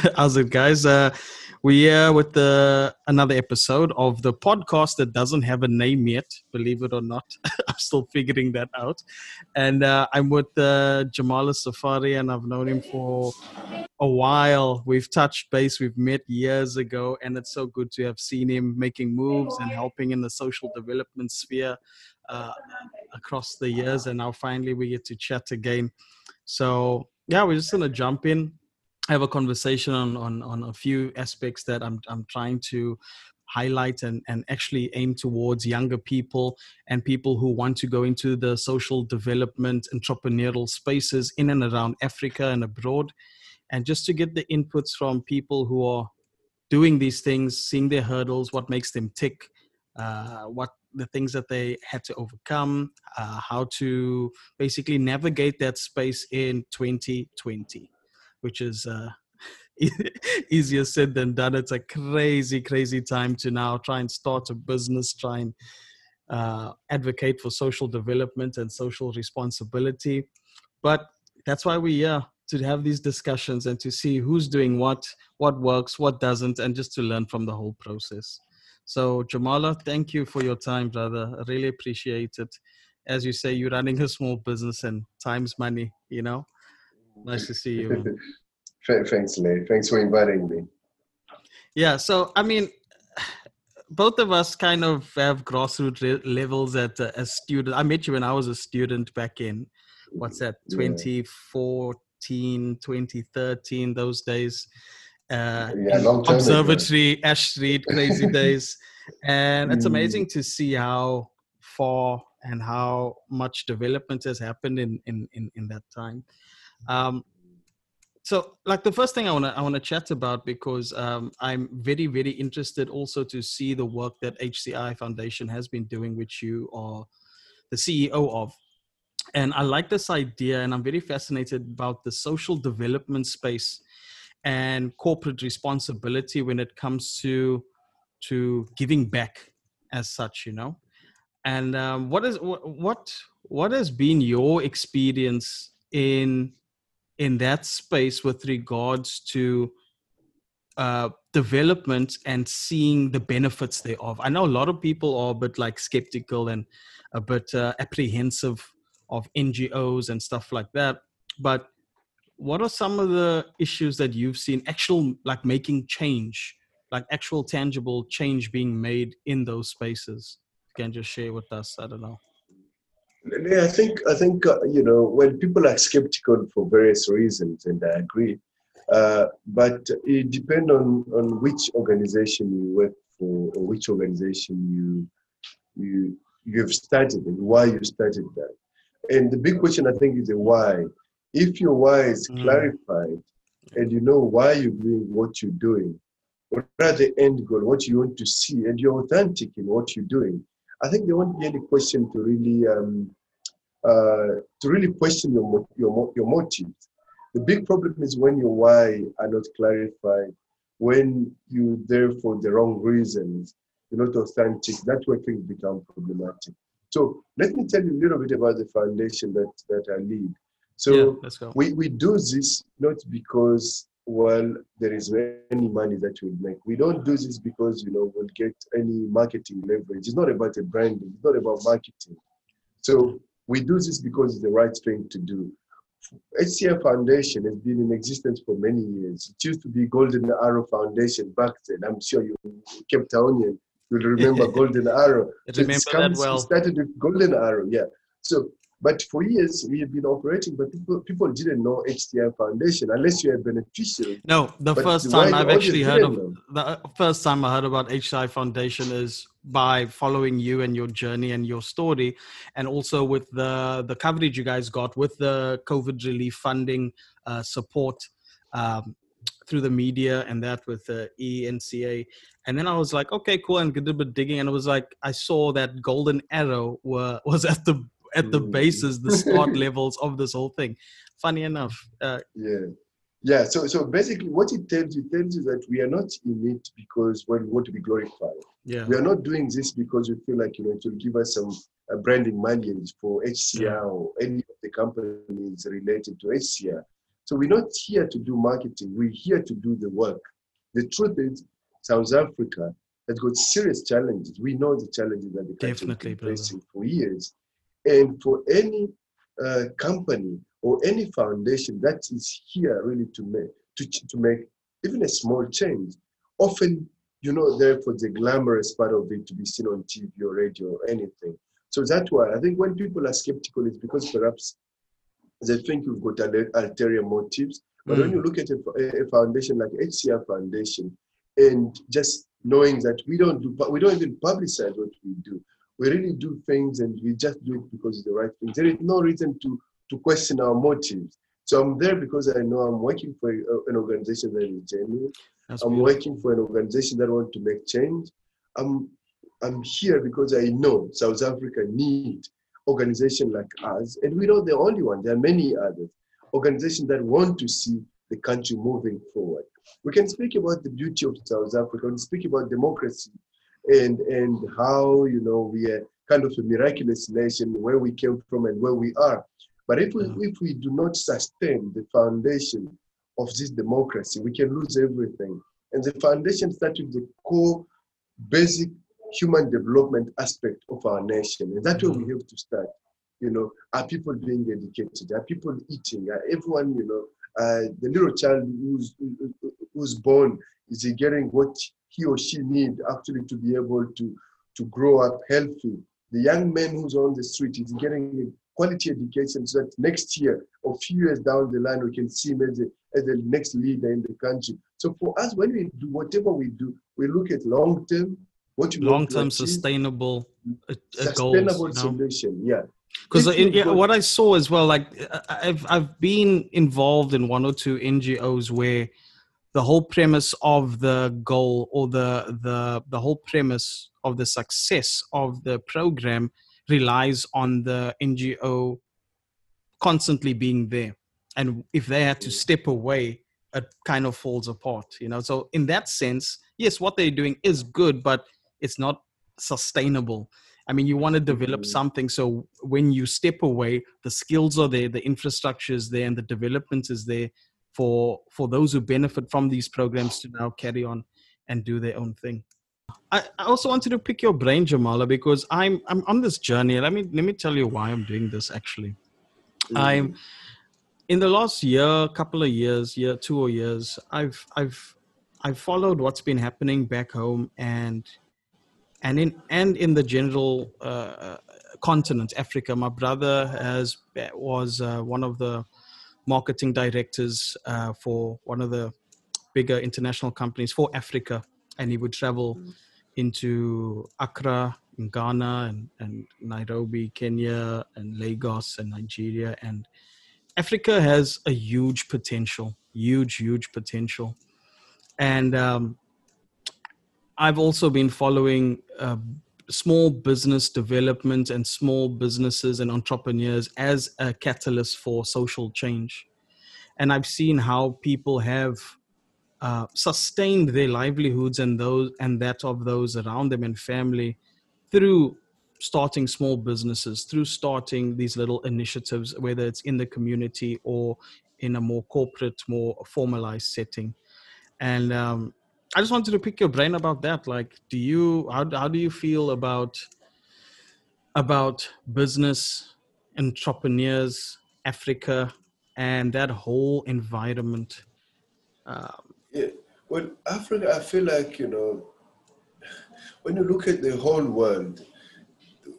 How's it, guys? Uh, we're here with the, another episode of the podcast that doesn't have a name yet, believe it or not. I'm still figuring that out. And uh, I'm with uh, Jamala Safari, and I've known him for a while. We've touched base, we've met years ago, and it's so good to have seen him making moves and helping in the social development sphere uh, across the years. And now finally we get to chat again. So, yeah, we're just going to jump in have a conversation on, on, on a few aspects that I'm, I'm trying to highlight and, and actually aim towards younger people and people who want to go into the social development entrepreneurial spaces in and around Africa and abroad. And just to get the inputs from people who are doing these things, seeing their hurdles, what makes them tick, uh, what the things that they had to overcome, uh, how to basically navigate that space in 2020 which is uh, easier said than done. It's a crazy, crazy time to now try and start a business, try and uh, advocate for social development and social responsibility. But that's why we're here to have these discussions and to see who's doing what, what works, what doesn't, and just to learn from the whole process. So, Jamala, thank you for your time, brother. I really appreciate it. As you say, you're running a small business and time's money, you know? Nice to see you. Thanks, Lee. Thanks for inviting me. Yeah, so I mean, both of us kind of have grassroots re- levels at a, a, student. I met you when I was a student back in what's that 2014, 2013, those days. Uh, yeah, observatory, ago. Ash Street, crazy days, and it's mm. amazing to see how far and how much development has happened in in in, in that time. Um, so, like the first thing I want to I want to chat about because um, I'm very very interested also to see the work that HCI Foundation has been doing, which you are the CEO of. And I like this idea, and I'm very fascinated about the social development space and corporate responsibility when it comes to to giving back as such you know and um, what is what what has been your experience in in that space with regards to uh, development and seeing the benefits thereof. I know a lot of people are a bit like skeptical and a bit uh, apprehensive of NGOs and stuff like that. But what are some of the issues that you've seen actual like making change, like actual tangible change being made in those spaces? You can just share with us. I don't know. I think I think uh, you know when people are skeptical for various reasons, and I agree. Uh, but it depends on on which organization you work for or which organization you you you've started and why you started that. And the big question I think is the why. If your why is mm. clarified and you know why you're doing what you're doing, what are the end goal, what you want to see, and you're authentic in what you're doing, I think there won't be any question to really um, uh, to really question your your your motives. The big problem is when your why are not clarified, when you're there for the wrong reasons, you're not authentic. That's where things become problematic. So let me tell you a little bit about the foundation that that I lead. So yeah, we, we do this not because well there is any money that we'll make. We don't do this because you know we'll get any marketing leverage. It's not about a branding. It's not about marketing. So we do this because it's the right thing to do. HCI Foundation has been in existence for many years. It used to be Golden Arrow Foundation back then. I'm sure you Cape Townian you will remember Golden Arrow. Remember that well. It started with Golden Arrow, yeah. So but for years, we have been operating, but people, people didn't know HCI Foundation unless you're a beneficiary. No, the but first time I've actually heard of know. the first time I heard about HCI Foundation is by following you and your journey and your story, and also with the the coverage you guys got with the COVID relief funding uh, support. Um, through the media and that with the ENCA. And then I was like, okay, cool, and did a bit digging, and it was like I saw that Golden Arrow were was at the at the bases, the start levels of this whole thing. Funny enough. Uh, yeah. Yeah, so so basically what it tells you tells you that we are not in it because well, we want to be glorified. Yeah. We are not doing this because we feel like you know it will give us some uh, branding money for HCI yeah. or any of the companies related to HCI. So we're not here to do marketing. We're here to do the work. The truth is, South Africa has got serious challenges. We know the challenges that the country has been facing for years. And for any uh, company or any foundation that is here really to make to, to make even a small change, often you know there for the glamorous part of it to be seen on TV or radio or anything. So that's why I think when people are skeptical, it's because perhaps they think you've got ul- ulterior motives. But when Mm. you look at a, a foundation like HCI Foundation, and just knowing that we don't do, we don't even publicize what we do. We really do things, and we just do it because it's the right thing. There is no reason to to question our motives. So I'm there because I know I'm working for an organization that is genuine. That's I'm beautiful. working for an organization that wants to make change. I'm I'm here because I know South Africa need organizations like us, and we're not the only one. There are many others organizations that want to see the country moving forward. We can speak about the beauty of South Africa and speak about democracy and and how you know we are kind of a miraculous nation where we came from and where we are. But if we Yeah. if we do not sustain the foundation of this democracy, we can lose everything. And the foundation starts with the core, basic human development aspect of our nation. And that's where we have to start. You know, are people being educated? Are people eating? Are everyone, you know, uh, the little child who's who's born is he getting what he or she need actually to be able to to grow up healthy? The young man who's on the street is getting a quality education so that next year or few years down the line we can see him as the, as the next leader in the country. So for us, when we do whatever we do, we look at long term, what you long-term achieve, sustainable uh, uh, goals. sustainable know? solution. Yeah. Because If what I saw as well, like I've I've been involved in one or two NGOs where the whole premise of the goal or the the the whole premise of the success of the program relies on the NGO constantly being there, and if they had to step away, it kind of falls apart. You know, so in that sense, yes, what they're doing is good, but it's not sustainable. I mean, you want to develop Mhm. something. So when you step away, the skills are there, the infrastructure is there, and the development is there for for those who benefit from these programs to now carry on and do their own thing. I, I also wanted to pick your brain, Jamala, because I'm I'm on this journey. Let me let me tell you why I'm doing this. Actually, I'm in the last year, couple of years, year two or years, I've I've I've followed what's been happening back home and and in and in the general uh, continent, Africa. My brother has was uh, one of the marketing directors uh, for one of the bigger international companies for Africa, and he would travel into Accra in Ghana and, and Nairobi, Kenya, and Lagos and Nigeria. And Africa has a huge potential, huge, huge potential. And um, I've also been following uh, small business development and small businesses and entrepreneurs as a catalyst for social change. And I've seen how people have uh, sustained their livelihoods and those and that of those around them and family through starting small businesses, through starting these little initiatives, whether it's in the community or in a more corporate, more formalized setting. And um, I just wanted to pick your brain about that. Like, do you how how do you feel about about business, entrepreneurs, Africa, and that whole environment? Um, Yeah. Well, Africa, I feel like, you know, when you look at the whole world,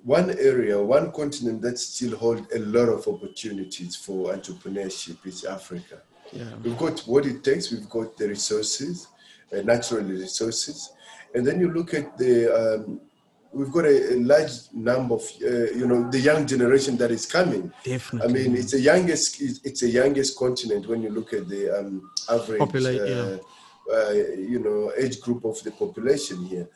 one area, one continent that still holds a lot of opportunities for entrepreneurship is Africa. yeah, We've got what it takes, we've got the resources, natural resources. And then you look at the, um, we've got a, a large number of, uh, you know, the young generation that is coming. Definitely. I mean, it's the youngest. It's the youngest continent when you look at the um, average, Popula- uh, yeah. uh, you know, age group of the population here.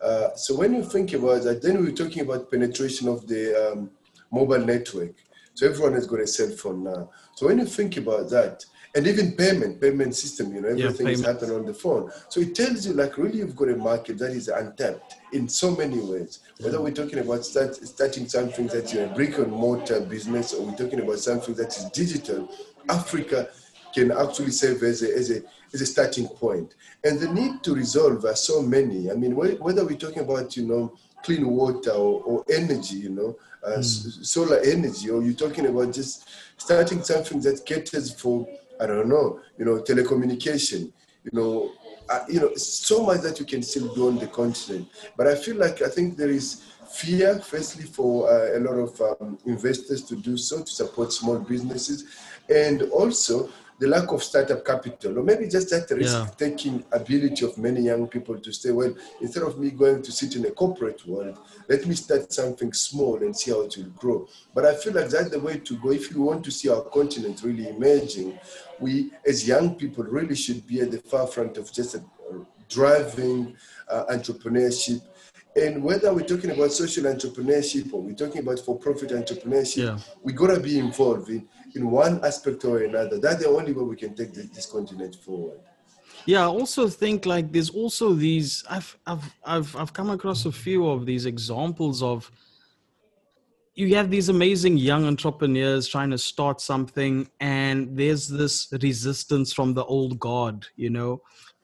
Uh, so when you think about that, then we're talking about penetration of the um, mobile network. So everyone has got a cell phone now. So when you think about that, and even payment, payment system, you know, Yeah, everything is happening on the phone. So it tells you like really you've got a market that is untapped in so many ways. Whether we're talking about start, starting something that's a brick and mortar business or we're talking about something that is digital, Africa can actually serve as a, as a, as a starting point. And the need to resolve are so many. I mean, whether we're talking about, you know, clean water or, or energy, you know, uh, mm. solar energy, or you're talking about just starting something that caters for, I don't know, you know, telecommunication, you know, uh, you know, so much that you can still do on the continent. But I feel like I think there is fear, firstly, for uh, a lot of um, investors to do so, to support small businesses, and also the lack of startup capital, or maybe just that risk-taking yeah. ability of many young people to say, well, instead of me going to sit in a corporate world, let me start something small and see how it will grow. But I feel like that's the way to go. If you want to see our continent really emerging, we, as young people, really should be at the forefront of just driving uh, entrepreneurship and whether we're talking about social entrepreneurship or we're talking about for-profit entrepreneurship, yeah. we gotta be involved in, in one aspect or another. That's the only way we can take this, this continent forward. Yeah, I also think like there's also these I've I've I've I've come across a few of these examples of you have these amazing young entrepreneurs trying to start something and there's this resistance from the old guard, you know,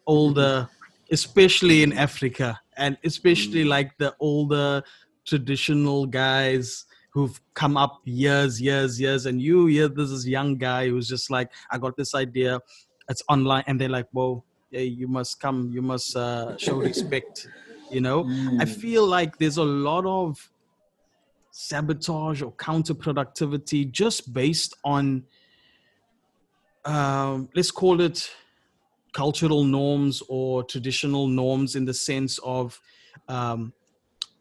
older mm-hmm. especially in Africa and especially mm-hmm. like the older traditional guys who've come up years, years, years, and you hear this is young guy who's just like, I got this idea, it's online, and they're like, whoa, hey, you must come, you must uh, show respect. You know, mm. I feel like there's a lot of sabotage or counterproductivity just based on, um, let's call it cultural norms or traditional norms in the sense of um,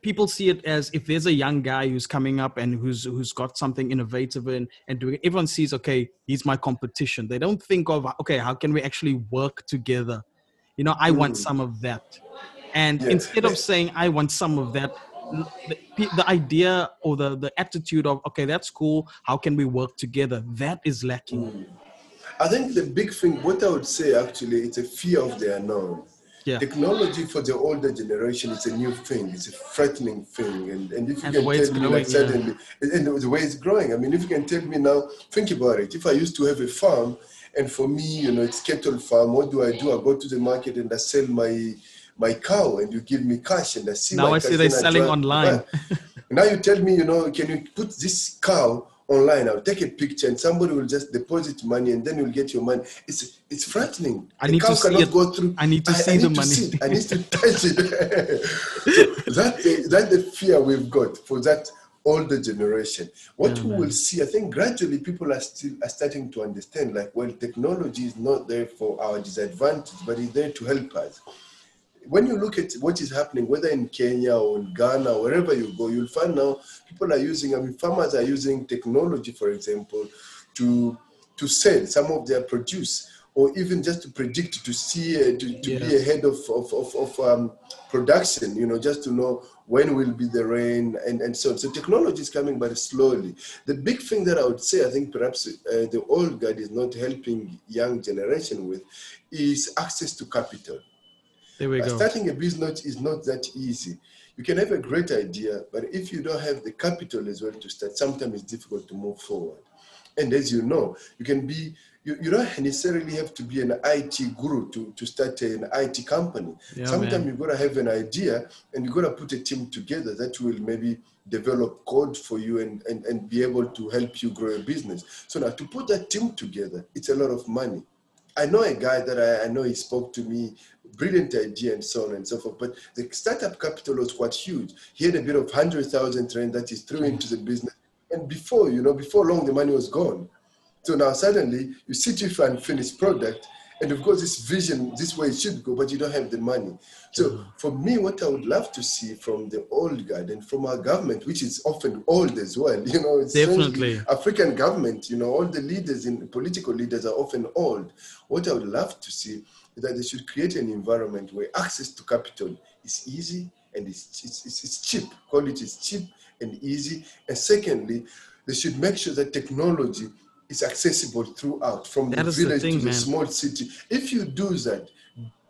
people see it as if there's a young guy who's coming up and who's who's got something innovative and, and doing everyone sees okay he's my competition they don't think of okay how can we actually work together you know i want mm. some of that and yeah. instead of saying i want some of that the, the idea or the the attitude of okay that's cool how can we work together that is lacking mm. I think the big thing, what I would say actually, it's a fear of the unknown. Yeah. Technology for the older generation is a new thing. It's a frightening thing, and, and if you and can tell me growing, like suddenly, yeah. and the way it's growing. I mean, if you can tell me now, think about it. If I used to have a farm, and for me, you know, it's cattle farm. What do I do? I go to the market and I sell my my cow, and you give me cash, and I see. Now I see they're selling online. now you tell me, you know, can you put this cow online. I'll take a picture and somebody will just deposit money and then you'll get your money. It's it's frightening. I need to see it. Go through. I need to see I the money. See I need to touch it. so that that's the fear we've got for that older generation. What yeah, we man. will see, I think gradually people are still are starting to understand like well technology is not there for our disadvantage, but it's there to help us when you look at what is happening, whether in Kenya or in Ghana, wherever you go, you'll find now people are using, I mean, farmers are using technology, for example, to to sell some of their produce, or even just to predict, to see, uh, to, to yeah. be ahead of of, of, of um, production, you know, just to know when will be the rain and, and so on. So technology is coming, but slowly. The big thing that I would say, I think perhaps uh, the old guard is not helping young generation with, is access to capital there we go. Starting a business is not that easy. You can have a great idea, but if you don't have the capital as well to start, sometimes it's difficult to move forward. And as you know, you can be, you, you don't necessarily have to be an IT guru to, to start an IT company. Yeah, sometimes you've got to have an idea and you've got to put a team together that will maybe develop code for you and, and, and be able to help you grow a business. So now to put that team together, it's a lot of money. I know a guy that I, I, know he spoke to me, brilliant idea and so on and so forth. But the startup capital was quite huge. He had a bit of 100,000 rand that he threw into the business. And before, you know, before long, the money was gone. So now suddenly you sit with an unfinished product and of course this vision, this way it should go, but you don't have the money. So mm. for me, what I would love to see from the old guard and from our government, which is often old as well, you know, it's definitely African government, you know, all the leaders in political leaders are often old. What I would love to see is that they should create an environment where access to capital is easy and it's, it's, it's cheap. Quality is cheap and easy. And secondly, they should make sure that technology is accessible throughout from that the village the thing, to the man. small city. If you do that,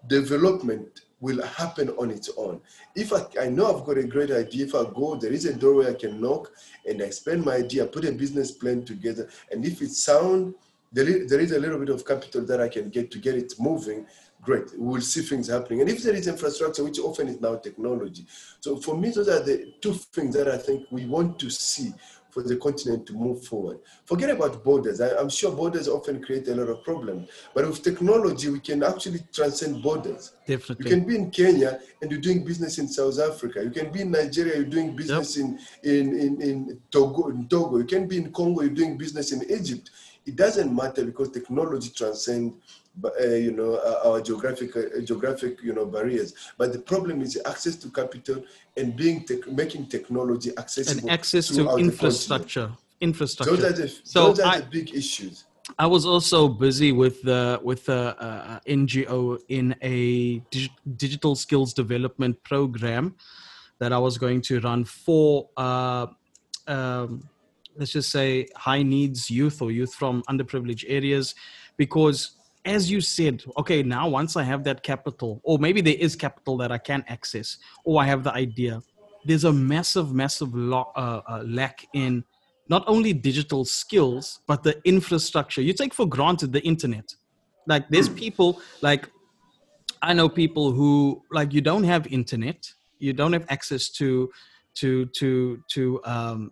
development will happen on its own. If I, I know I've got a great idea, if I go, there is a door where I can knock and I expand my idea, put a business plan together, and if it's sound, there there is a little bit of capital that I can get to get it moving, great. We'll see things happening. And if there is infrastructure, which often is now technology. So for me, those are the two things that I think we want to see for the continent to move forward. Forget about borders. I, am sure borders often create a lot of problems. But with technology, we can actually transcend borders. Definitely. You can be in Kenya and you're doing business in South Africa. You can be in Nigeria, you're doing business yep. in, in, in, in, Togo, in Togo. You can be in Congo, you're doing business in Egypt. It doesn't matter because technology transcends uh, you know, uh, our geographic, uh, geographic, you know, barriers. But the problem is access to capital and being making technology accessible and access to infrastructure. Infrastructure. Those are the, so those are I, the big issues. I was also busy with the with a, a NGO in a dig, digital skills development program that I was going to run for. Uh, um, let's just say high needs youth or youth from underprivileged areas because as you said, okay, now once I have that capital, or maybe there is capital that I can access, or I have the idea, there's a massive, massive lo- uh, uh, lack in not only digital skills, but the infrastructure. You take for granted the internet. Like, there's hmm. people, like, I know people who, like, you don't have internet, you don't have access to, to, to, to, um,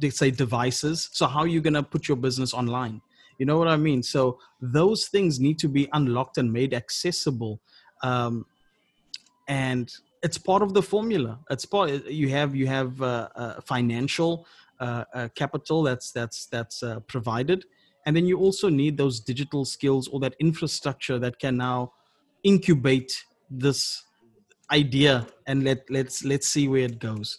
they say devices. So, how are you going to put your business online? You know what I mean? So those things need to be unlocked and made accessible. Um, and it's part of the formula. It's part. You have you have uh, uh, financial uh, uh capital that's that's that's uh, provided, and then you also need those digital skills or that infrastructure that can now incubate this idea and let let's let's see where it goes.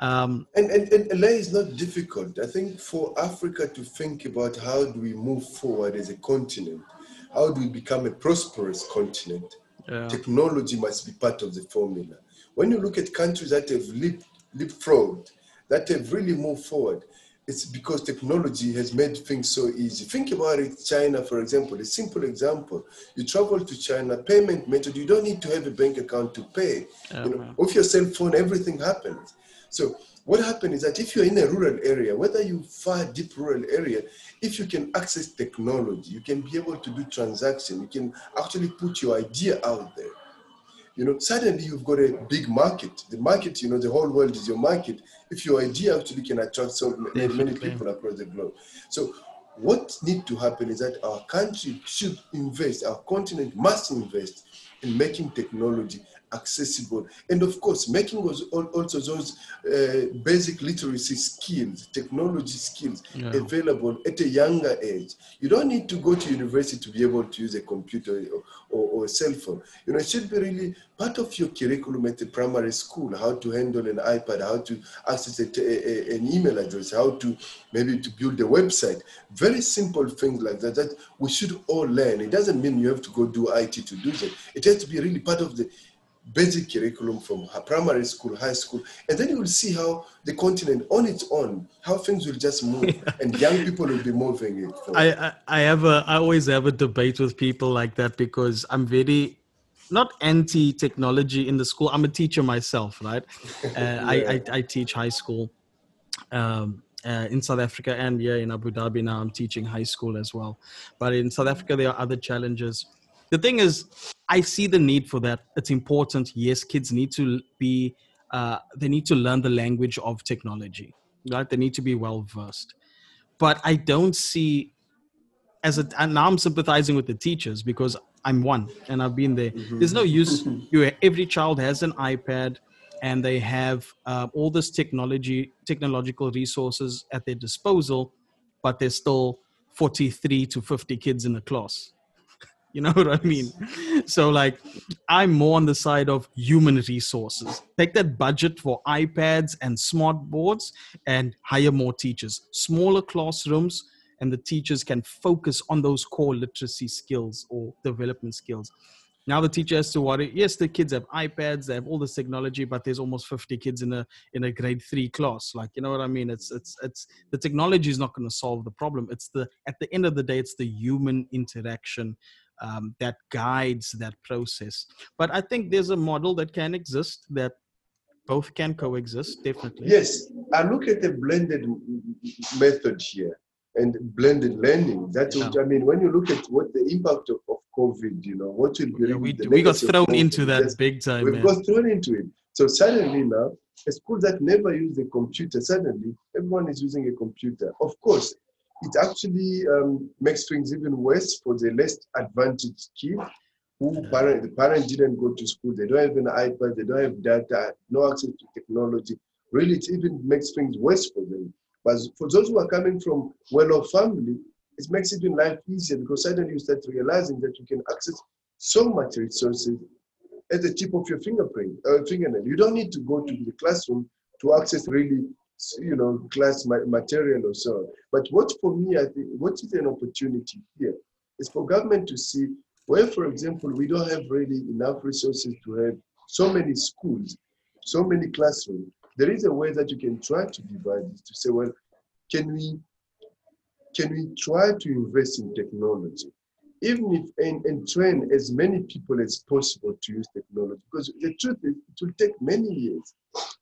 Um, and, and, and LA is not difficult. I think for Africa to think about how do we move forward as a continent, how do we become a prosperous continent, yeah. technology must be part of the formula. When you look at countries that have leap, leapfrogged, that have really moved forward, it's because technology has made things so easy. Think about it, China, for example, a simple example. You travel to China, payment method, you don't need to have a bank account to pay. you know, with your cell phone, everything happens. So what happens is that if you're in a rural area, whether you far deep rural area, if you can access technology, you can be able to do transaction, you can actually put your idea out there. You know, suddenly you've got a big market. The market, you know, the whole world is your market. If your idea actually can attract so many, many people across the globe. So what needs to happen is that our country should invest, our continent must invest in making technology accessible. And of course, making also those uh, basic literacy skills, technology skills yeah. available at a younger age. You don't need to go to university to be able to use a computer or, or, or a cell phone. You know, it should be really part of your curriculum at the primary school, how to handle an iPad, how to access a, a, an email address, how to maybe to build a website. Very simple things like that that we should all learn. It doesn't mean you have to go do IT to do that. It has to be really part of the basic curriculum from primary school, high school, and then you will see how the continent on its own, how things will just move, and young people will be moving it. I, I, I have a, I always have a debate with people like that because I'm very not anti technology in the school. I'm a teacher myself, right? Uh, yeah. I, I, I teach high school. Um, uh, in South Africa and yeah, in Abu Dhabi now, I'm teaching high school as well. But in South Africa, there are other challenges the thing is i see the need for that. It's important. Yes kids need to be uh, they need to learn the language of technology right? They need to be well versed. But i don't see as a and now i'm sympathizing with the teachers because i'm one and i've been there. Mm-hmm. there's no use. You every child has an ipad and they have uh, all this technology technological resources at their disposal but there's still 43 to 50 kids in a class you know what I mean? So, like, I'm more on the side of human resources. Take that budget for iPads and smart boards and hire more teachers, smaller classrooms, and the teachers can focus on those core literacy skills or development skills. Now the teacher has to worry. Yes, the kids have iPads, they have all this technology, but there's almost 50 kids in a in a grade three class. Like, you know what I mean? It's it's it's the technology is not going to solve the problem. It's the at the end of the day, it's the human interaction um, that guides that process. But I think there's a model that can exist that both can coexist, definitely. Yes, I look at the blended method here. and blended learning. That's Yeah. what I mean. When you look at what the impact of, of COVID, you know, what will be Yeah, we, the we got thrown COVID, into that yes, big time, man. got thrown into it. So suddenly now, a school that never used a computer, suddenly everyone is using a computer. Of course, it actually um, makes things even worse for the less advantaged kid who parent, the parent didn't go to school. They don't have an iPad. They don't have data, no access to technology. Really, it even makes things worse for them. But for those who are coming from well-off family, it makes it in life easier because suddenly you start realizing that you can access so much resources at the tip of your fingerprint, uh, fingernail. You don't need to go to the classroom to access really, you know, class material or so. on. But what for me, I think, what is an opportunity here is for government to see where, for example, we don't have really enough resources to have so many schools, so many classrooms. There is a way that you can try to divide this to say, well, can we can we try to invest in technology? even if and, and train as many people as possible to use technology. Because the truth is, it will take many years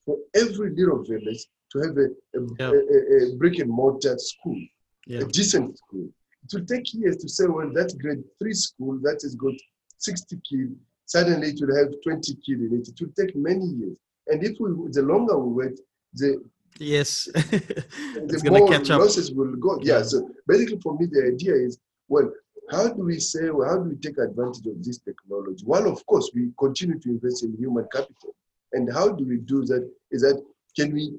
for every little village to have a, a, Yeah. a, a brick and mortar school, Yeah. a decent school. It will take years to say, well, that grade three school that has got 60 kids, suddenly it will have 20 kids in it. It will take many years. And if we, the longer we wait, the, Yes. the more to catch up. losses will go. Yeah. Yeah. So basically, for me, the idea is well, how do we say, well, how do we take advantage of this technology? One, of course, we continue to invest in human capital. And how do we do that? Is that can we,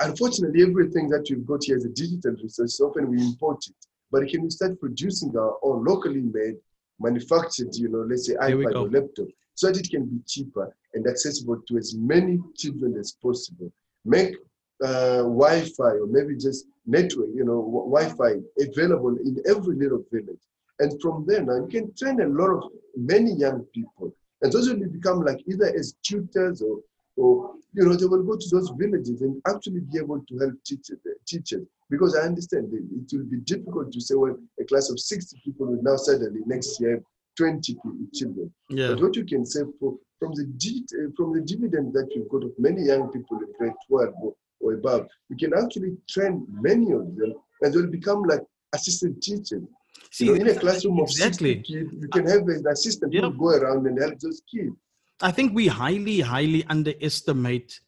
unfortunately, everything that we've got here is a digital resource. So Often we import it. But can we start producing our own locally made, manufactured, you know, let's say iPad or laptop, so that it can be cheaper and accessible to as many children as possible. Make uh, Wi-Fi or maybe just network, you know, wi- Wi-Fi available in every little village. And from there now, you can train a lot of many young people. And those will become like either as tutors or, or you know, they will go to those villages and actually be able to help teach, teachers. Because I understand that it will be difficult to say, well, a class of 60 people will now suddenly next year have 20 children. Yeah. But what you can say for, from the uh, from the dividend that you've got of many young people in grade 12 or, or above, you can actually train many of them and they'll become like assistant teachers. See, you know, in a classroom of exactly. 60 kids, you can have an assistant Yeah. who will go around and help those kids. I think we highly, highly underestimate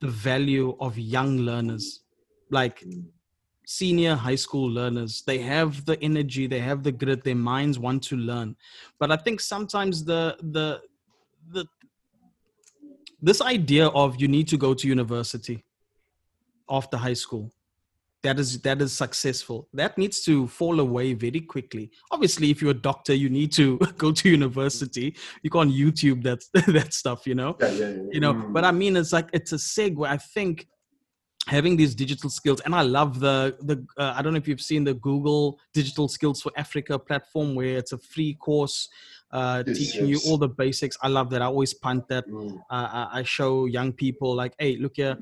the value of young learners, like senior high school learners. They have the energy, they have the grit, their minds want to learn. But I think sometimes the the the this idea of you need to go to university after high school that is that is successful. That needs to fall away very quickly. Obviously if you're a doctor you need to go to university. You can't youtube that that stuff you know? Yeah, yeah, yeah. you know but i mean it's like it's a segue. I think having these digital skills and i love the the uh, i don't know if you've seen the google digital skills for africa platform where it's a free course uh, Yes, teaching yes. you all the basics. I love that. I always punt that. Mm. uh, I show young people like, hey, look here,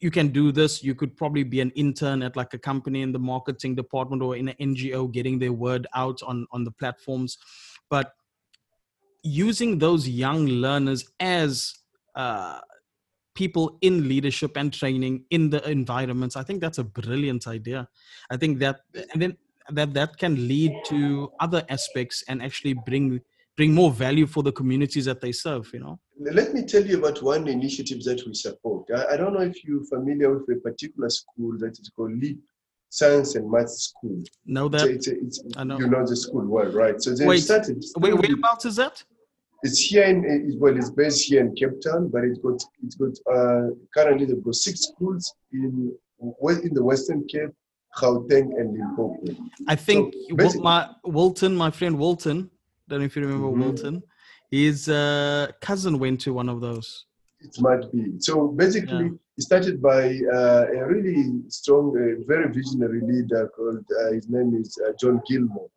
you can do this. You could probably be an intern at like a company in the marketing department or in an NGO, getting their word out on on the platforms. But using those young learners as uh, people in leadership and training in the environments, I think that's a brilliant idea. I think that and then that that can lead to other aspects and actually bring bring more value for the communities that they serve. You know. Let me tell you about one initiative that we support. I, I don't know if you're familiar with a particular school that is called Leap Science and Math School. Know that. it's, it's, I know. You know the school well, right? So they Wait, started. Wait, whereabouts is that? It's here in it- well, it's based here in Cape Town, but it's got it's got uh, currently they've got six schools in in the Western Cape, Gauteng, and Limpopo. I think So, my Wilton, my friend Wilton. Don't know if you remember Mhm. Wilton. His uh, cousin went to one of those. It might be. So basically, it started by uh, a really strong, uh, very visionary leader called uh, his name is uh, John Gilmour.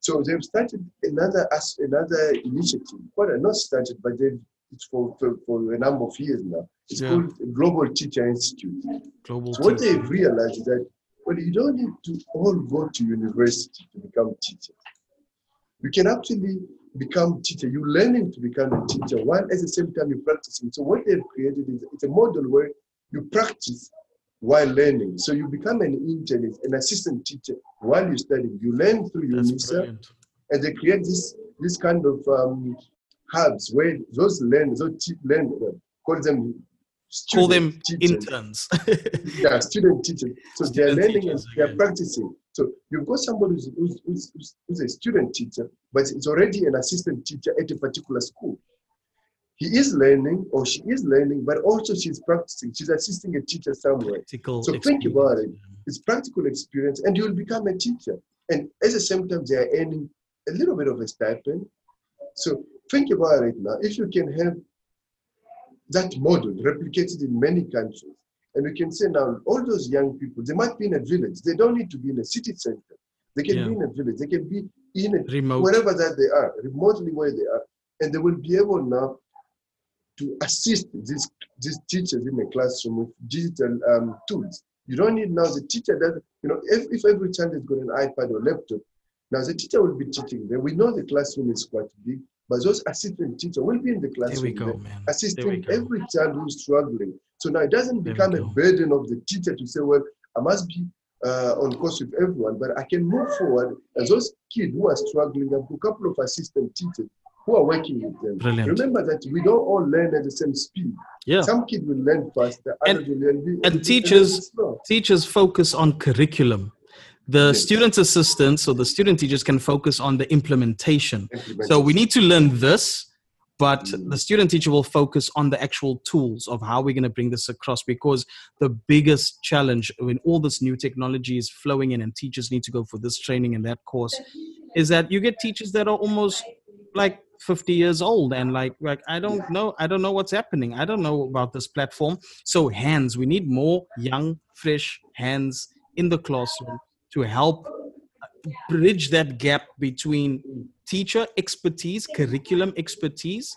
So they've started another as another initiative. Well, not started, but they've it's for, for, for a number of years now. It's Yeah. called Global Teacher Institute. Global. So what they've realized is that well, you don't need to all go to university to become teachers. You can actually become teacher. You're learning to become a teacher while at the same time you're practicing. So what they've created is it's a model where you practice while learning. So you become an intern, an assistant teacher while you're studying. You learn through That's UNISA, and they create this this kind of um, hubs where those learn, those te- learn, uh, call them Call them teachers. interns. yeah, student teachers. So they're learning teachers and they're practicing. So you've got somebody who's, who's, who's, who's- a student teacher, but is already an assistant teacher at a particular school. He is learning or she is learning, but also she's practicing. She's assisting a teacher somewhere. Practical So think about it. It's practical experience, and you'll become a teacher. And at the same time, they are earning a little bit of a stipend. So think about it now. If you can have that model replicated in many countries, and we can say now, all those young people, they might be in a village. They don't need to be in a city center. They can Yeah. be in a village. They can be in a Remote. wherever that they are, remotely where they are, and they will be able now to assist these, these teachers in the classroom with digital um, tools. You don't need now the teacher that, you know, if, if every child has got an iPad or laptop, now the teacher will be teaching them. We know the classroom is quite big, but those assistant teachers will be in the There classroom we go, there, man. There assisting every child who's struggling. So now it doesn't There become a burden of the teacher to say, well, I must be uh, on course with everyone, but I can move forward as those kids who are struggling. I've a couple of assistant teachers who are working with them. Brilliant. Remember that we don't all learn at the same speed. Yeah. Some kids will learn faster, And- others will learn and teachers-. Teachers focus on curriculum. The student assistants or the student teachers can focus on the implementation. So we need to learn this, but Mm. the student teacher will focus on the actual tools of how we're going to bring this across because the biggest challenge when all this new technology is flowing in and teachers need to go for this training and that course is that you get teachers that are almost like 50 years old and like like I don't know I don't know what's happening I don't know about this platform so hands we need more young fresh hands in the classroom to help bridge that gap between teacher expertise, curriculum expertise,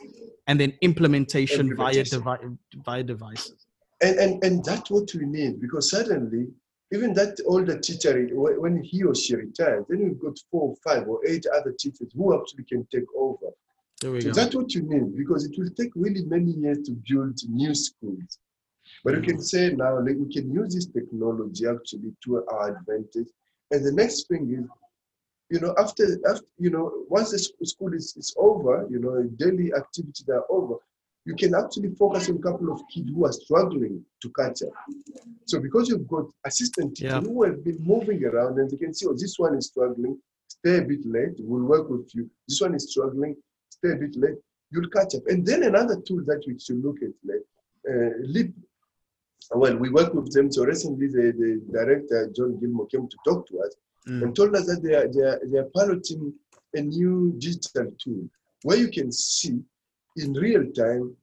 and then implementation, Implementation. via devi- via devices. And, and, and that's what we need because suddenly, even that older teacher, when he or she retires, then we've got four five or eight other teachers who actually can take over. So go. that's what you need because it will take really many years to build new schools. But we mm-hmm. can say now like, we can use this technology actually to our advantage. And the next thing is, you know, after after you know, once the school is, is over, you know, daily activities are over, you can actually focus on a couple of kids who are struggling to catch up. So because you've got assistant teachers Yeah. who have been moving around and they can see, oh, this one is struggling, stay a bit late, we'll work with you. This one is struggling, stay a bit late, you'll catch up. And then another tool that we should look at, like uh, Leap. Well, we work with them. So recently, the, the director, John Gilmour, came to talk to us Mm. and told us that they are, they, are, they are piloting a new digital tool where you can see in real time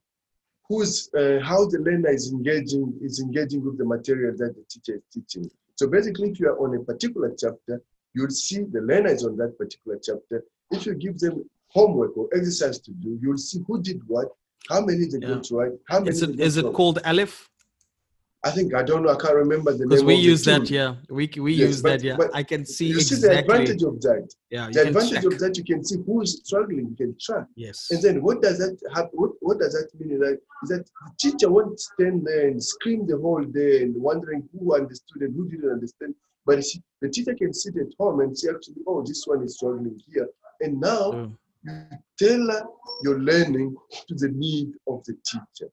who's uh, how the learner is engaging is engaging with the material that the teacher is teaching. So basically, if you are on a particular chapter, you'll see the learner is on that particular chapter. If you give them homework or exercise to do, you'll see who did what, how many they Yeah. got right, how many Is it is it called Aleph? I think I don't know. I can't remember the name. Because we use that, yeah. We we Yes, use but- that, yeah. but I can see You see the advantage of that. yeah, The advantage check. of that, you can see who is struggling. You can track. Yes. And then what does that have? What, what does that mean? Like Is that the teacher won't stand there and scream the whole day and wondering who understood and who didn't understand. But she, the teacher can sit at home and see actually, oh, this one is struggling here. And now Mm. you tailor your learning to the need of the teacher.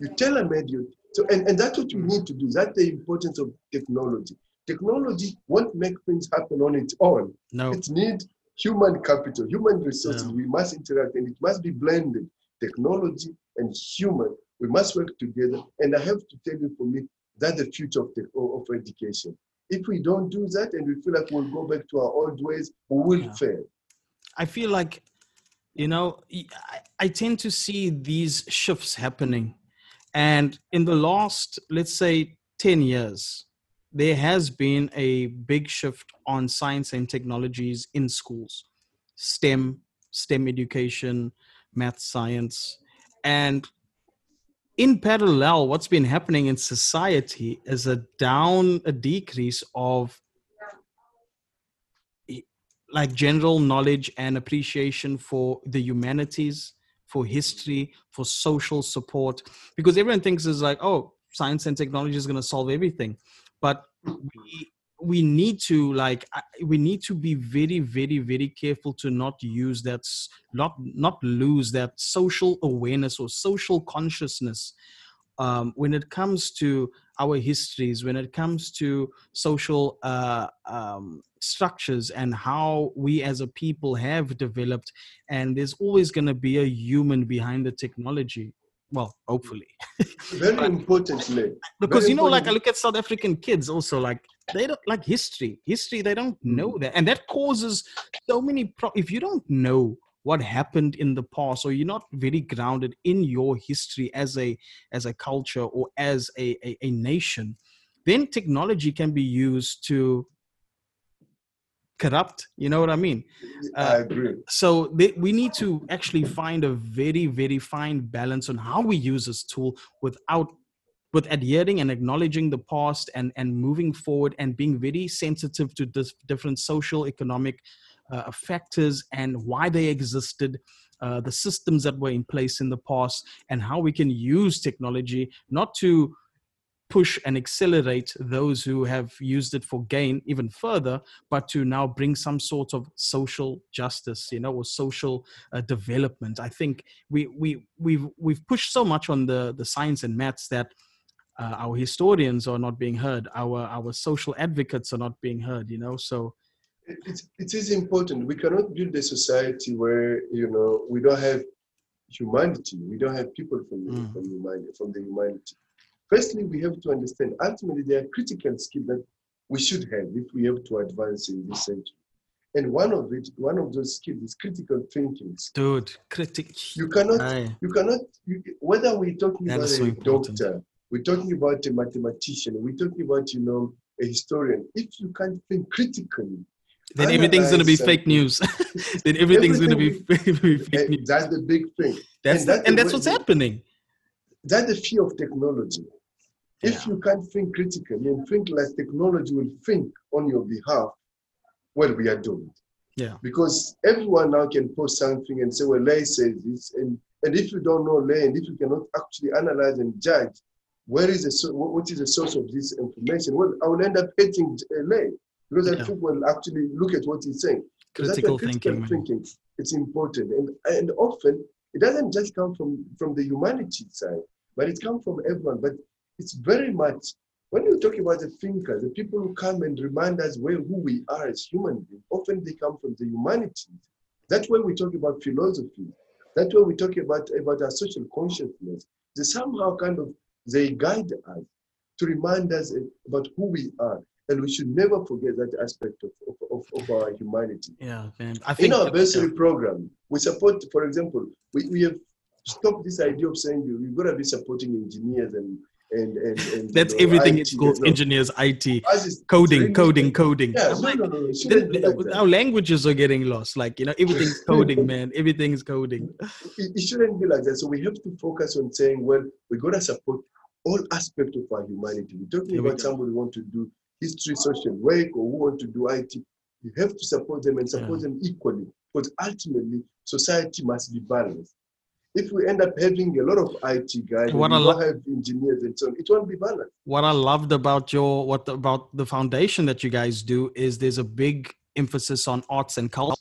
You tailor made your so and, and that's what you hmm. need to do. That's the importance of technology. Technology won't make things happen on its own. No. It needs human capital, human resources. Yeah. We must interact and it must be blended. Technology and human. We must work together. And I have to tell you for me, that's the future of, the, of education. If we don't do that and we feel like we'll go back to our old ways, we will Yeah. fail. I feel like, you know, I, I tend to see these shifts happening. And in the last, let's say, 10 years, there has been a big shift on science and technologies in schools STEM, STEM education, math, science. And in parallel, what's been happening in society is a down, a decrease of like general knowledge and appreciation for the humanities for history for social support because everyone thinks is like oh science and technology is going to solve everything. But we we need to like we need to be very very very careful to not use that not not lose that social awareness or social consciousness um, when it comes to our histories when it comes to social uh, um, structures and how we as a people have developed and there's always going to be a human behind the technology. Well hopefully. Very but, importantly because very you know important. like i look at south african kids also like they don't like history history they don't know that. And that causes so many pro- if you don't know what happened in the past or you're not very grounded in your history as a as a culture or as a, a, a nation then technology can be used to corrupt you know what i mean? Uh, i agree. so they, we need to actually find a very very fine balance on how we use this tool without with adhering and acknowledging the past and and moving forward and being very sensitive to this different social economic uh, factors and why they existed uh, the systems that were in place in the past and how we can use technology not to push and accelerate those who have used it for gain even further, but to now bring some sort of social justice, you know, or social uh, development. I think we we we've we've pushed so much on the the science and maths that. Uh, our historians are not being heard. Our our social advocates are not being heard. You know, so it, it is important. We cannot build a society where you know we don't have humanity. We don't have people from mm. from humanity from the humanity. Firstly, we have to understand ultimately there are critical skills that we should have if we have to advance in this century. And one of it, one of those skills is critical thinking. Dude, critical. You cannot, Aye. you cannot, you, whether we're talking that about so a important. doctor, we're talking about a mathematician, we're talking about, you know, a historian. If you can't think critically, then everything's going to be fake news. then everything's going to be fake news. That's the big thing. That's and, the, and that's what's happening. That's the fear of technology. If you can't think critically and think like technology will think on your behalf, well, we are doomed. Yeah. Because everyone now can post something and say, well, Lay says this. And, and if you don't know Lay, and if you cannot actually analyze and judge, where is the what is the source of this information? Well, I will end up hating uh, Lay because yeah. I think we'll actually look at what he's saying. Critical, critical thinking. thinking. It's important. And, and often it doesn't just come from, from the humanity side, but it comes from everyone. But it's very much when you talk about the thinkers, the people who come and remind us where who we are as human beings, often they come from the humanities. That's why we talk about philosophy. That's why we talk about, about our social consciousness. They somehow kind of they guide us to remind us about who we are. And we should never forget that aspect of, of, of, our humanity. Yeah, man. I think in our bursary yeah. program, we support, for example, we, we have stopped this idea of saying you we've got to be supporting engineers and and, and, and that's know, everything IT, it's called engineers it coding coding coding. Yeah, like, no, no, no, like our languages are getting lost. Like you know everything's coding man. Everything's coding. It, it, shouldn't be like that. So we have to focus on saying well we got to support all aspects of our humanity. We're talking Here about we somebody who want to do history social work or who want to do it you have to support them and support yeah. them equally because ultimately society must be balanced if we end up having a lot of IT guys, what we lo- have engineers and so on, it won't be balanced. What I loved about your what about the foundation that you guys do is there's a big emphasis on arts and culture.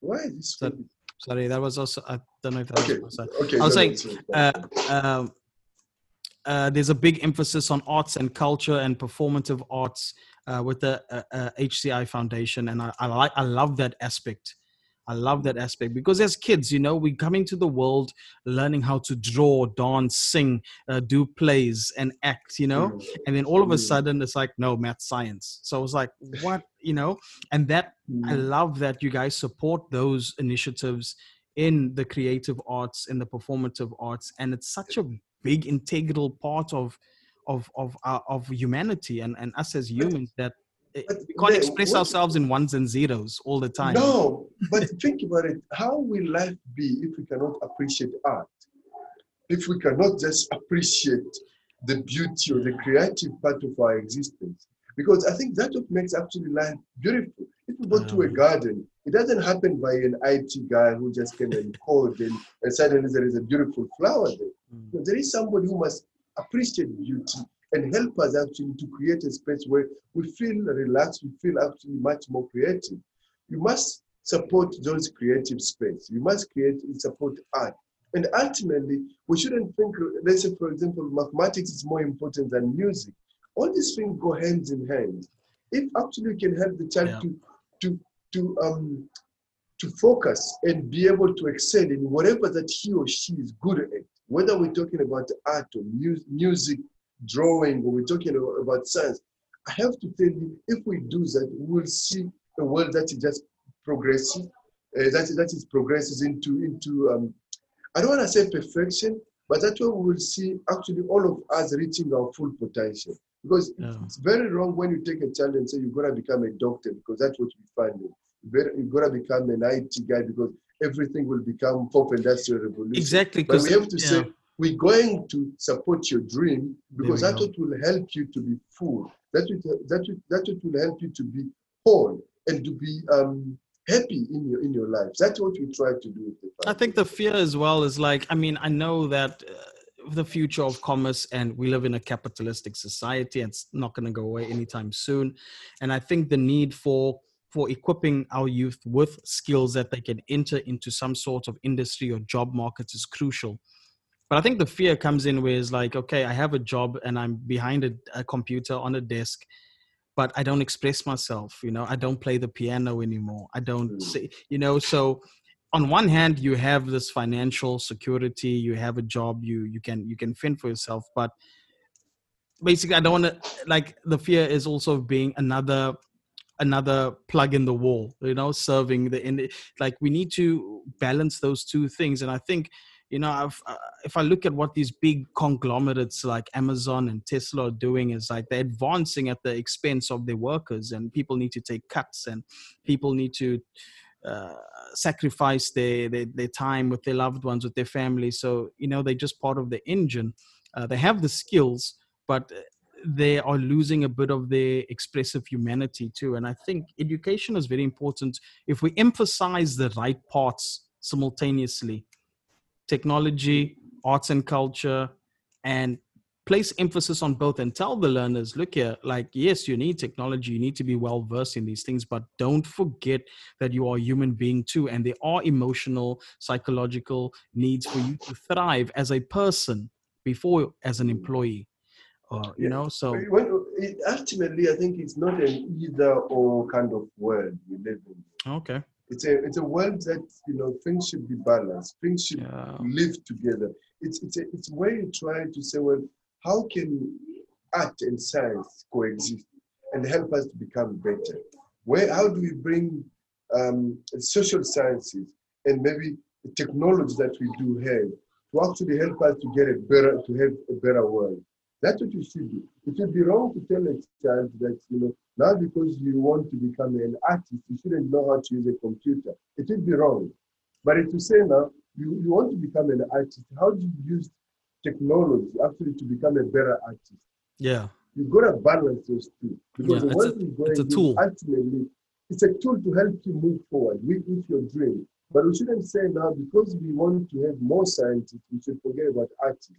Why? So, sorry, that was also I don't know if that okay. was okay. I was saying uh, uh, uh, there's a big emphasis on arts and culture and performative arts uh, with the HCI uh, Foundation, and I, I like I love that aspect I love that aspect because as kids, you know, we're coming to the world learning how to draw, dance, sing, uh, do plays, and act, you know, mm. and then all of a mm. sudden it's like, no, math, science. So I was like, what, you know, and that I mm. love that you guys support those initiatives in the creative arts, in the performative arts, and it's such a big integral part of of of uh, of humanity and and us as humans that we can't express what, ourselves in ones and zeros all the time. No, but think about it. How will life be if we cannot appreciate art? If we cannot just appreciate the beauty or the creative part of our existence? Because I think that what makes actually life beautiful. If you go to a garden, it doesn't happen by an IT guy who just came and code and, and suddenly there is a beautiful flower there. Mm. there is somebody who must appreciate beauty and help us actually to create a space where we feel relaxed, we feel actually much more creative. You must support those creative space. You must create and support art. And ultimately, we shouldn't think, let's say, for example, mathematics is more important than music. All these things go hands in hand. If actually you can help the child Yeah. to, to, to, um, to focus and be able to excel in whatever that he or she is good at, whether we're talking about art or mu- music, drawing, or we're talking about science, I have to tell you, if we do that, we will see a world that is just progressive, uh, that, that is progresses into, into um, I don't want to say perfection, but that's where we will see actually all of us reaching our full potential. Because Yeah. it's very wrong when you take a child and say you're going to become a doctor because that's what we find. You're going to become an IT guy because everything will become fourth industrial revolution. Exactly. But we have to say we're going to support your dream because There we that's what will help you to be full. That will, that will, that will help you to be whole and to be um, happy in your in your life. That's what we try to do with the I think the fear as well is like, I mean, I know that uh, the future of commerce and we live in a capitalistic society and it's not going to go away anytime soon. And I think the need for for equipping our youth with skills that they can enter into some sort of industry or job markets is crucial. But I think the fear comes in where it's like, okay, I have a job and I'm behind a, a computer on a desk, but I don't express myself. You know, I don't play the piano anymore. I don't Mm. say, you know, so on one hand you have this financial security you have a job you you can you can fend for yourself but basically i don't want to like the fear is also being another another plug in the wall you know serving the in like we need to balance those two things and i think you know I've, uh, if i look at what these big conglomerates like amazon and tesla are doing is like they're advancing at the expense of their workers and people need to take cuts and people need to uh, sacrifice their, their their time with their loved ones with their family. So you know they're just part of the engine. Uh, they have the skills but they are losing a bit of their expressive humanity too. And i think education is very important. If we emphasize the right parts simultaneously technology arts and culture and place emphasis on both and tell the learners look here like yes you need technology you need to be well versed in these things but don't forget that you are a human being too and there are emotional psychological needs for you to thrive as a person before as an employee or you Yeah. know so When, it, ultimately, I think it's not an either or kind of world we live in. okay It's a it's a world that you know things should be balanced. Things should yeah live together. It's it's a, it's where you try to say, well, how can art and science coexist and help us to become better? Where how do we bring um, social sciences and maybe the technology that we do have to actually help us to get a better to have a better world? That's what you should do. It would be wrong to tell a child that you know now because you want to become an artist, you shouldn't know how to use a computer. It would be wrong. But if you say now you, you want to become an artist, how do you use technology actually to become a better artist? yeah You've got to balance those two. Because Yeah, the a- we're going it's a tool. ultimately, it's a tool to help you move forward with, with your dream. But we shouldn't say now because we want to have more scientists, we should forget about artists.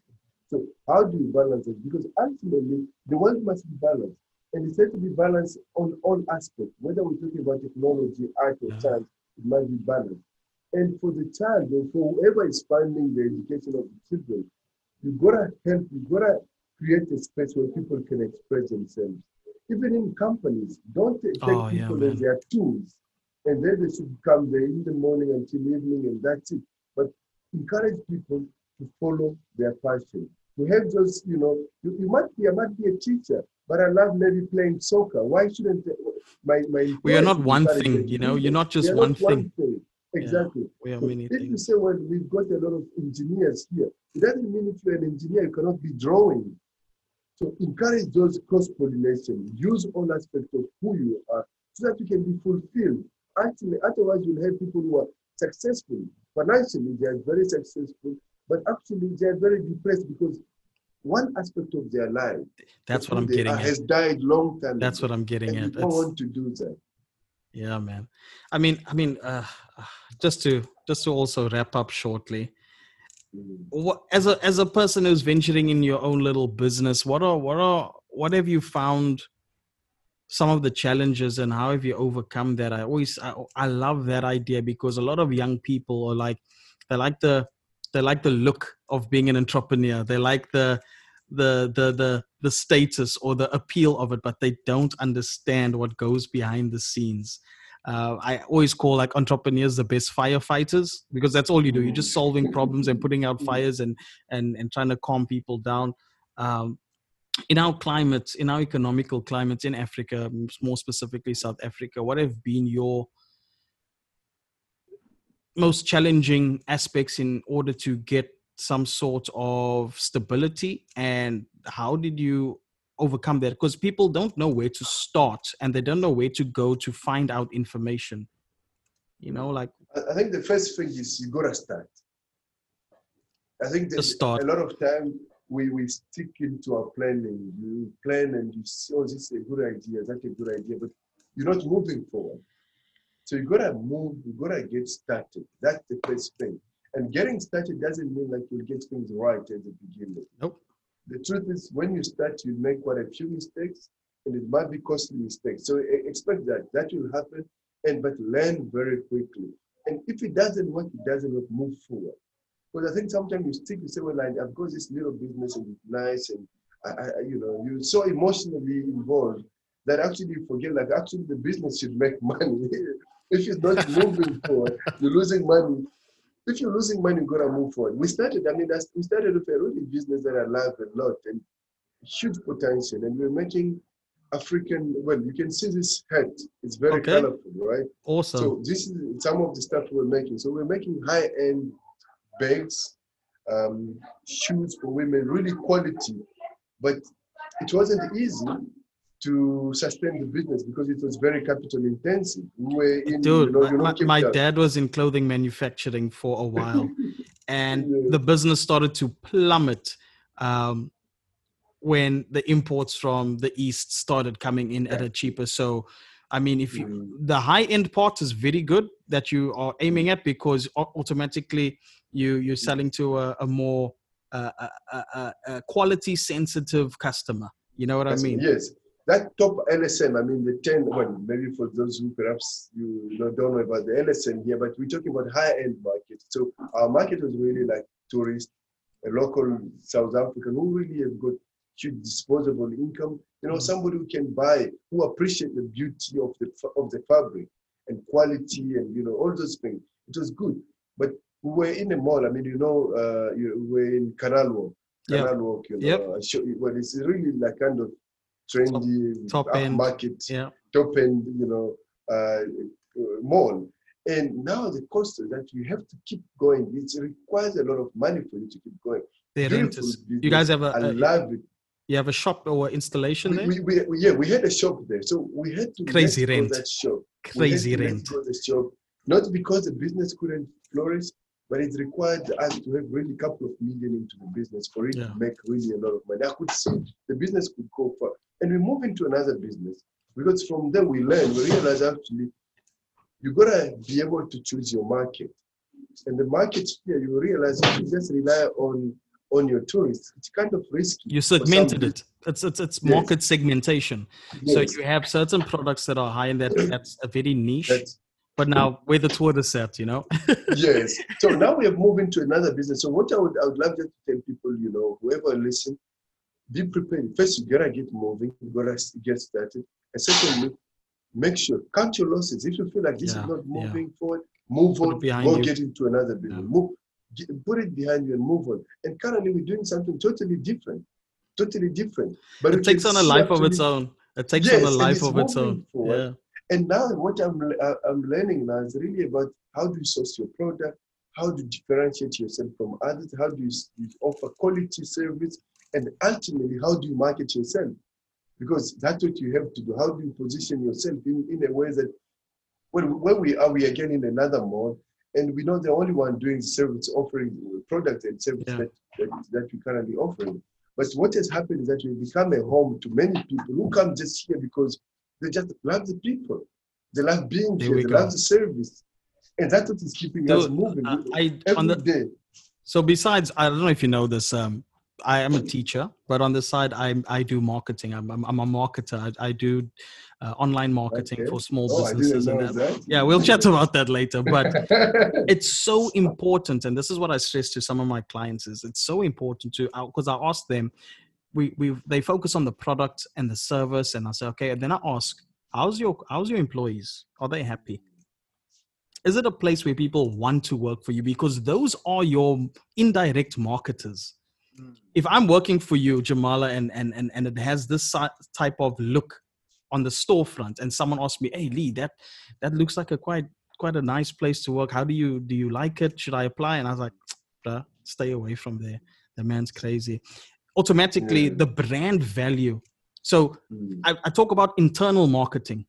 So how do you balance it? Because ultimately, the world must be balanced. And it's said to be balanced on all aspects. Whether we're talking about technology, art, or Yeah. science, it must be balanced. And for the child, or for whoever is funding the education of the children, you've got to help, you've got to create a space where people can express themselves. Even in companies, don't take Oh, people man. as their tools. And then they should come there in the morning until evening and that's it. But encourage people to follow their passion. To have those, you know, you, you might be, I might be a teacher, but I love maybe playing soccer. Why shouldn't my my We are not one thing, you know, you're not just They are one thing. Exactly. we have So many if you things say, well, we've got a lot of engineers here, it doesn't mean if you're an engineer, you cannot be drawing. So encourage those cross pollination. Use all aspects of who you are so that you can be fulfilled. Actually, otherwise, you'll have people who are successful financially, they are very successful, but actually, they are very depressed because one aspect of their life that's what i'm getting are at has died long time that's ago, what i'm getting at don't want to do that. Yeah, man. I mean, I mean, uh, just to just to also wrap up shortly. Mm. what, as a as a person who's venturing in your own little business, what are what are what have you found? Some of the challenges and how have you overcome that? I always I, I love that idea because a lot of young people are like they like the they like the look of being an entrepreneur. They like the the the the the status or the appeal of it, but they don't understand what goes behind the scenes. Uh, I always call like entrepreneurs the best firefighters because that's all you do. You're just solving problems and putting out fires and and and trying to calm people down. Um, in our climates, in our economical climates in Africa, more specifically South Africa, what have been your most challenging aspects in order to get some sort of stability and how did you overcome that because people don't know where to start and they don't know where to go to find out information you know like I think the first thing is you gotta start. I think that start. a lot of time we, we stick into our planning. You plan and you see, oh, this is a good idea, that's a good idea, but you're not moving forward. So you gotta move, you gotta get started. That's the first thing. And getting started doesn't mean like you'll get things right at the beginning. nope The truth is, when you start, you make quite a few mistakes, and it might be costly mistakes. So expect that that will happen, and but learn very quickly. And if it doesn't work, it doesn't work. Move forward. Because I think sometimes you stick, you say, "Well, I, I've got this little business and it's nice, and I, I, you know, you're so emotionally involved that actually you forget, like actually the business should make money. If you're not moving forward, you're losing money if you're losing money, you gotta move forward. We started, I mean, that's, we started with a really business that I love a lot and huge potential, and we're making African. Well, you can see this hat; it's very Okay. colorful, right? awesome So this is some of the stuff we're making. So we're making high-end bags, um, shoes for women, really quality, but it wasn't easy to sustain the business because it was very capital intensive. In, dude you know, my, my, my dad was in clothing manufacturing for a while and Yeah. the business started to plummet um, when the imports from the east started coming in at a cheaper so i mean if you Mm. the high end part is very good that you are aiming at because automatically you you're selling to a, a more uh, a, a- a quality sensitive customer you know what i mean Yes. That top LSM, I mean the 10, well, maybe for those who perhaps you don't know about the LSM here, but we're talking about high-end market. So our market was really like tourists, a local South African who really have got huge disposable income. You know, Mhm. somebody who can buy, who appreciate the beauty of the of the fabric and quality and you know all those things. It was good, but we were in a mall. I mean, you know, uh, you we were in Canal Walk. Yeah. Canal Walk, you know, Yep. Show well, it's really like kind of trendy top up end. market, yeah top end, you know, uh, uh, mall. And now the cost is that you have to keep going. It requires a lot of money for you to keep going. the renters you guys have a, I a love it. you have a shop or installation We, there we, we, we- yeah, we had a shop there, so we had to Crazy rent. that shop. Crazy rent the shop, not because the business couldn't flourish, but it required us to have really a couple of million into the business for it Yeah. to make really a lot of money. I could see the business could go far. And we move into another business because from there we learn, we realize actually you gotta be able to choose your market. And the market here, you realize if you just rely on on your tourists, it's kind of risky. you segmented it it's it's, it's Yes. market segmentation so you have certain products that are high and that that's a very niche that's but now where the tourists at you know yes. So now we have moved into another business. So what I would, I would love just to tell people, you know, whoever listen, be prepared. First, you gotta get moving. You gotta get started. And secondly, make sure count your losses. If you feel like this Yeah, is not yeah. moving forward, move Put on. behind Go you. get into another business. Yeah. Move. get- Put it behind you and move on. And currently, we're doing something totally different. Totally different. But it takes on a life of its own it takes Yes, on a life of its own forward. yeah And now what I'm uh, I'm learning now is really about how do you source your product, how do you differentiate yourself from others, how do you, you offer quality service, and ultimately how do you market yourself? Because that's what you have to do. How do you position yourself in, in a way that when when we are we again in another mall and we're not the only one doing service offering products and service Yeah. that, that that we currently offering. But what has happened is that we become a home to many people who come just here because they just love the people. They love being There here. They go. love the service. And that's what is keeping us moving. uh, I on Every the day. So besides, I don't know if you know this. Um, I am a teacher, but on the side, I I do marketing. I'm I'm, I'm a marketer. I, I do uh, online marketing Okay. for small Oh, businesses and that. that. Yeah, we'll chat about that later. But it's so important, and this is what I stress to some of my clients: is it's so important to because I ask them, we we they focus on the product and the service, and I say, okay, and then I ask, how's your how's your employees? Are they happy? Is it a place where people want to work for you? Because those are your indirect marketers mm. if I'm working for you, Jamala, and and and, and it has this type of look on the storefront, and someone asks me, "Hey, Lee, that that looks like a quite quite a nice place to work. How do you do you like it? Should I apply?" And I was like, "Bruh, stay away from there. The man's crazy." Automatically, Yeah. the brand value. So Mm, I, I talk about internal marketing.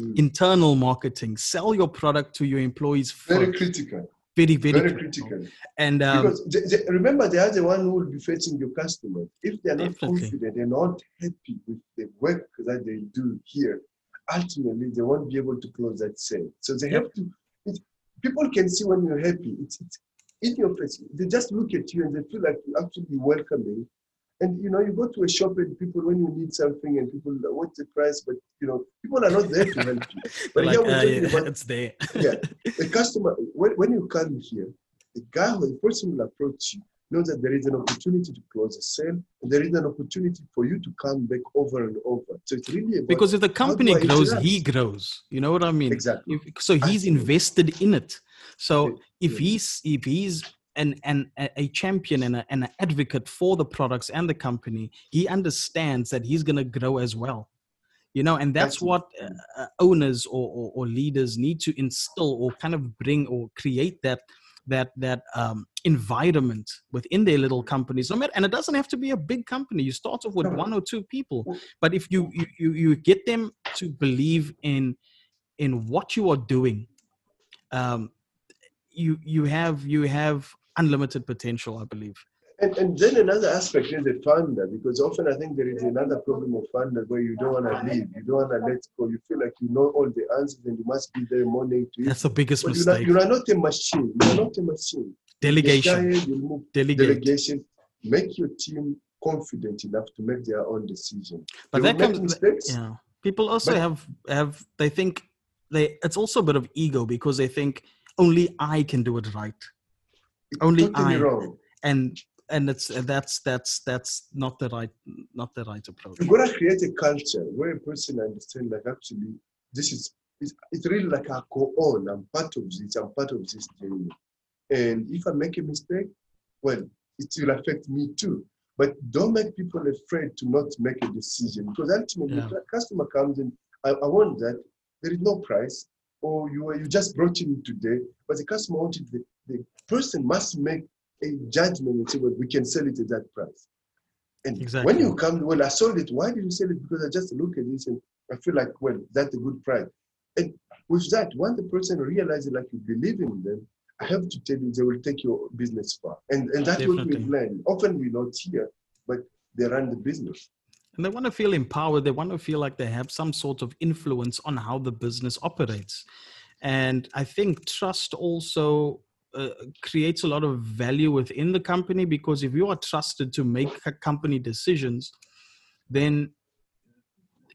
mm. Internal marketing. Sell your product to your employees Very critical. Very, very, Very critical. critical. And um, because they, they- remember, they are the one who will be facing your customers. If they are not Definitely. confident and not happy with the work that they do here, ultimately they won't be able to close that sale. So they Yep. have to. It, people can see when you're happy. It's, it's in your face. They just look at you and they feel like you're actually welcoming. And you know, you go to a shop and people, when you need something, and people, what's the price? But you know, people are not there to help you. But like, here we're uh, talking yeah, about it's there. yeah, the customer, when, when you come here, the guy or the person will approach you, know that there is an opportunity to close a sale, and there is an opportunity for you to come back over and over. So it's really because if the company grows he grows you know what i mean exactly. if, so he's invested in it so if he's if he's an, an a champion and, a, and an advocate for the products and the company he understands that he's going to grow as well. You know and that's what uh, uh, owners or, or, or leaders need to instill or kind of bring or create that that that um, environment within their little companies. No matter and it doesn't have to be a big company. You start off with one or two people but if you, you you you get them to believe in in what you are doing um you you have you have unlimited potential i believe And, and then another aspect is the funder, because often I think there is another problem of funder where you don't want to leave, you don't want to let go, you feel like you know all the answers and you must be there morning to that's the biggest But you're not, mistake you are not a machine. You are not a machine. You delegation tired, you move delegate delegation, make your team confident enough to make their own decision. but They that comes mistakes. yeah people also But- have have they think they it's also a bit of ego because they think only i can do it right Only I- wrong. and and it's uh, that's that's that's not the right not the right approach You've got to create a culture where a person understands like actually this is it's, it's really like I go on. I'm part of this. I'm part of this journey. And if I make a mistake, well, it will affect me too. But don't make people afraid to not make a decision because ultimately Yeah. the customer comes in. I, I want that. There is no price, or you you just brought him today, but the customer wanted the, the person must make a judgment and say, well, we can sell it at that price. And when you come, well, I sold it. Why did you sell it? Because I just look at this and I feel like, well, that's a good price. And with that, when the person realizes like you believe in them, I have to tell you, they will take your business far. And and that's what we've learned. Often we're not here, but they run the business. and they want to feel empowered they want to feel like they have some sort of influence on how the business operates and i think trust also uh, creates a lot of value within the company because if you are trusted to make co- company decisions then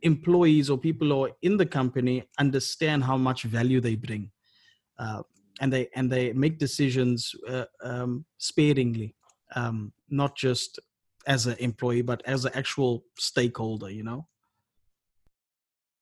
employees or people who are in the company understand how much value they bring uh, and they and they make decisions uh, um, sparingly um, not just as an employee but as an actual stakeholder you know